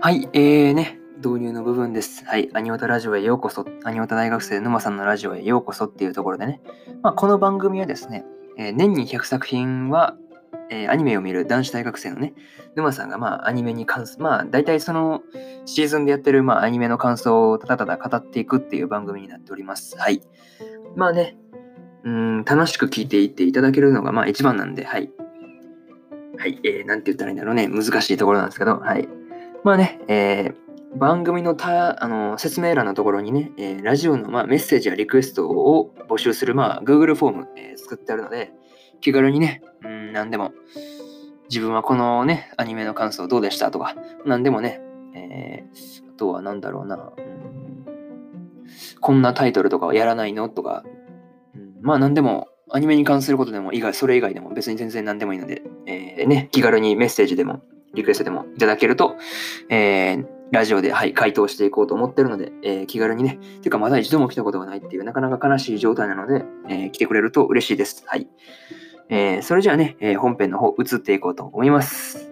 はい、えーね、導入の部分です。はい、アニオタラジオへようこそ、アニオタ大学生沼さんのラジオへようこそっていうところでね、まあ、この番組はですね、えー、年に100作品は、えー、アニメを見る男子大学生のね、沼さんがまあアニメに関する、まあ大体そのシーズンでやってるまあアニメの感想をただただ語っていくっていう番組になっております。はい。まあね、うん、楽しく聞いていっていただけるのがまあ一番なんで、はい。はい、えー、なんて言ったらいいんだろうね、難しいところなんですけど、はい。まあね、えー、番組のたあの説明欄のところにね、えー、ラジオの、まあ、メッセージやリクエストを募集する、まあ、Google フォーム、えー、作ってあるので、気軽にね、うん、何でも、自分はこのね、アニメの感想どうでしたとか、何でもね、えー、あとは何だろうな、うん、こんなタイトルとかはやらないのとか、まあ何でも、アニメに関することでも、以外、それ以外でも別に全然何でもいいので、えー、ね、気軽にメッセージでもリクエストでもいただけると、えー、ラジオで、はい、回答していこうと思ってるので、えー、気軽にね、てかまだ一度も来たことがないっていう、なかなか悲しい状態なので、えー、来てくれると嬉しいです。はい。えー、それじゃあね、え本編の方移っていこうと思います。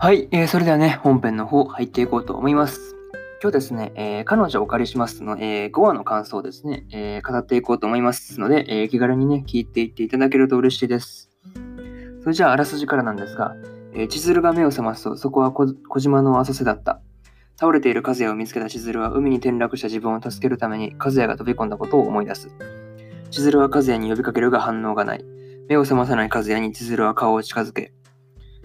はい、えー、それではね、本編の方入っていこうと思います。今日ですね、えー、彼女をお借りしますの、えー、5話の感想をですね、えー、語っていこうと思いますので、えー、気軽にね、聞いていっていただけると嬉しいです。それじゃあ、あらすじからなんですが、えー、千鶴が目を覚ますと、そこは小島の浅瀬だった。倒れている和也を見つけた千鶴は海に転落した自分を助けるために和也が飛び込んだことを思い出す。千鶴は和也に呼びかけるが反応がない。目を覚まさない和也に千鶴は顔を近づけ。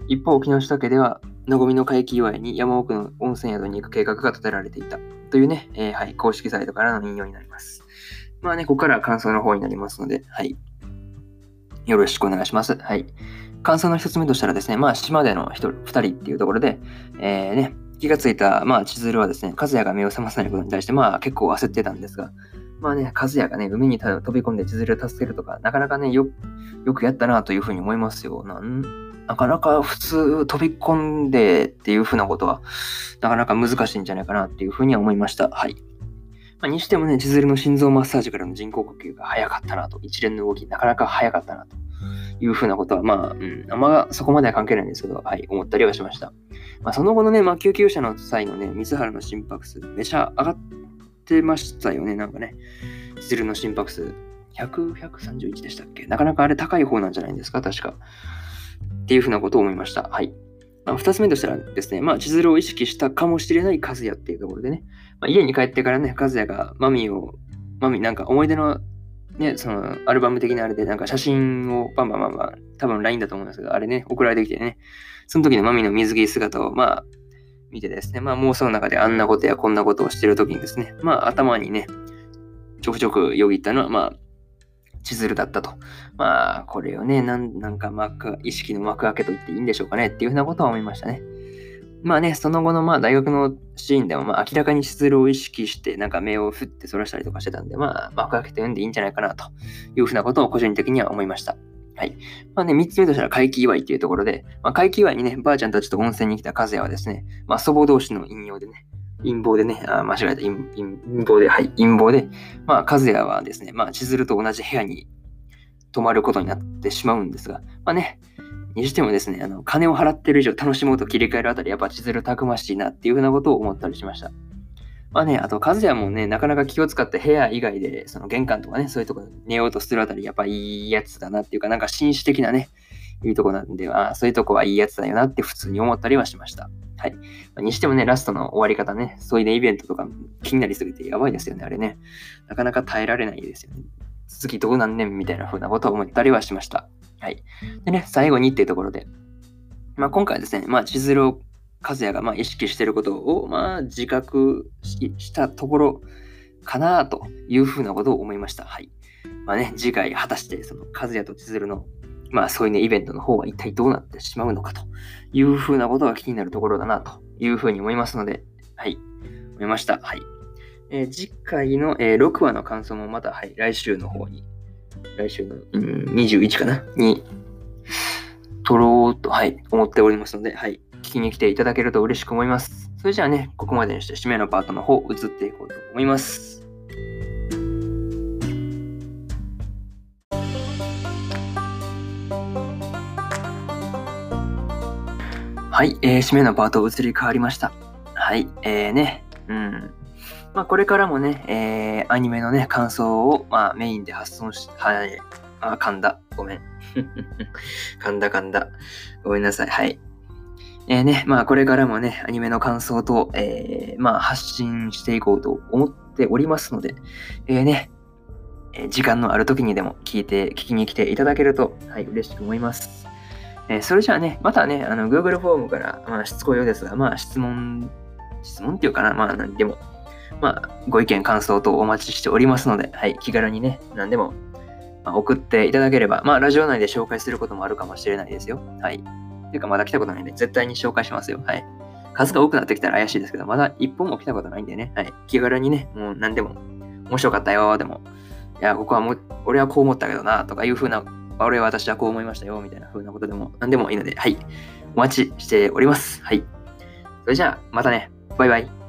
一方、木下家ではのごみの回帰祝いに山奥の温泉宿に行く計画が立てられていた。というね、えー、はい、公式サイトからの引用になります。まあね、ここからは感想の方になりますので、はい。よろしくお願いします。はい。感想の一つ目としたらですね、まあ、島での一人、二人っていうところで、えー、ね、気がついた、まあ、千鶴はですね、和也が目を覚まさないことに対して、まあ、結構焦ってたんですが、まあね、和也がね、海に飛び込んで千鶴を助けるとか、なかなかね、よよくやったなというふうに思いますよ。なんなかなか普通飛び込んでっていうふうなことは、なかなか難しいんじゃないかなっていうふうには思いました。はい。まあ、にしてもね、千鶴の心臓マッサージからの人工呼吸が早かったなと、一連の動き、なかなか早かったなというふうなことは、まあ、うん、あんまそこまでは関係ないんですけど、はい、思ったりはしました。まあ、その後のね、まあ、救急車の際のね、水原の心拍数、めちゃ上がってましたよね、なんかね。千鶴の心拍数、100、131でしたっけ？なかなかあれ高い方なんじゃないんですか、確か。っていうふうなことを思いました。はい。まあ、二つ目としたらですね、まあ、千鶴を意識したかもしれない和也っていうところでね、まあ、家に帰ってからね、和也がマミーを、マミーなんか思い出のね、そのアルバム的なあれでなんか写真をバンバンバンバン、多分 LINE だと思うんですけど、あれね、送られてきてね、その時のマミーの水着姿をまあ見てですね、まあ妄想の中であんなことやこんなことをしてる時にですね、まあ頭にね、ちょくちょくよぎったのは、まあ千鶴だったと。まあ、これをね、なんなんか幕、意識の幕開けと言っていいんでしょうかねっていうふうなことは思いましたね。まあね、その後のまあ大学のシーンでもまあ明らかに千鶴を意識してなんか目を振ってそらしたりとかしてたんで、まあ幕開けて読んでいいんじゃないかなというふうなことを個人的には思いました。はい。まあね、三つ目としたら怪奇祝いっていうところで、まあ、怪奇祝いにね、ばあちゃんたちと温泉に来た和也はですね、まあ祖母同士の引用でね、陰謀でね、あ間違えた陰、陰謀で、はい、陰謀で、まあ、和也はですね、まあ、千鶴と同じ部屋に泊まることになってしまうんですが、まあね、にしてもですね、あの、金を払ってる以上楽しもうと切り替えるあたり、やっぱ千鶴たくましいなっていうふうなことを思ったりしました。まあね、あと、和也もね、なかなか気を使って部屋以外で、その玄関とかね、そういうところ寝ようとするあたり、やっぱいいやつだなっていうか、なんか紳士的なね、いうとこなんで、あそういうとこはいいやつだよなって普通に思ったりはしました。はい。にしてもね、ラストの終わり方ね、そういうね、イベントとか気になりすぎてやばいですよね、あれね。なかなか耐えられないですよね。次どうなんねんみたいな風なことを思ったりはしました。はい。でね、最後にっていうところで、まあ今回ですね、まあ千鶴を和也がまあ意識していることをまあ自覚したところかなというふうなことを思いました。はい。まあね、次回果たしてその和也と千鶴のまあそういうね、イベントの方は一体どうなってしまうのかというふうなことが気になるところだなというふうに思いますので、はい、思いました。はい。えー、次回の、えー、6話の感想もまた、はい、来週の方に、来週の、うん、21かなに、撮ろうと、はい、思っておりますので、はい、きに来ていただけると嬉しく思います。それじゃあね、ここまでにして締めのパートの方、移っていこうと思います。はい、えー、締めのパート移り変わりました。はい、えーね、うん。まあ、これからもね、えー、アニメのね、感想を、まあ、メインで発送し、はい、あ、噛んだ。ごめん。噛んだ噛んだ。ごめんなさい。はい。えー、ね、まあ、これからもね、アニメの感想と、えー、まあ、発信していこうと思っておりますので、えー、ね、え時間のある時にでも聞いて、聞きに来ていただけると、はい、嬉しく思います。えー、それじゃあね、またね、あの、Google フォームから、まあ、しつこいようですが、まあ、質問、質問っていうかな、まあ、何でも、まあ、ご意見、感想等お待ちしておりますので、はい、気軽にね、何でも、まあ、送っていただければ、まあ、ラジオ内で紹介することもあるかもしれないですよ。はい。ていうか、まだ来たことないんで、絶対に紹介しますよ。はい。数が多くなってきたら怪しいですけど、まだ一本も来たことないんでね、はい。気軽にね、もう何でも、面白かったよ、でも、いや、ここはもう、俺はこう思ったけどな、とかいうふうな俺は私はこう思いましたよ、みたいなふうなことでも何でもいいので、はい。お待ちしております。はい。それじゃあ、またね。バイバイ。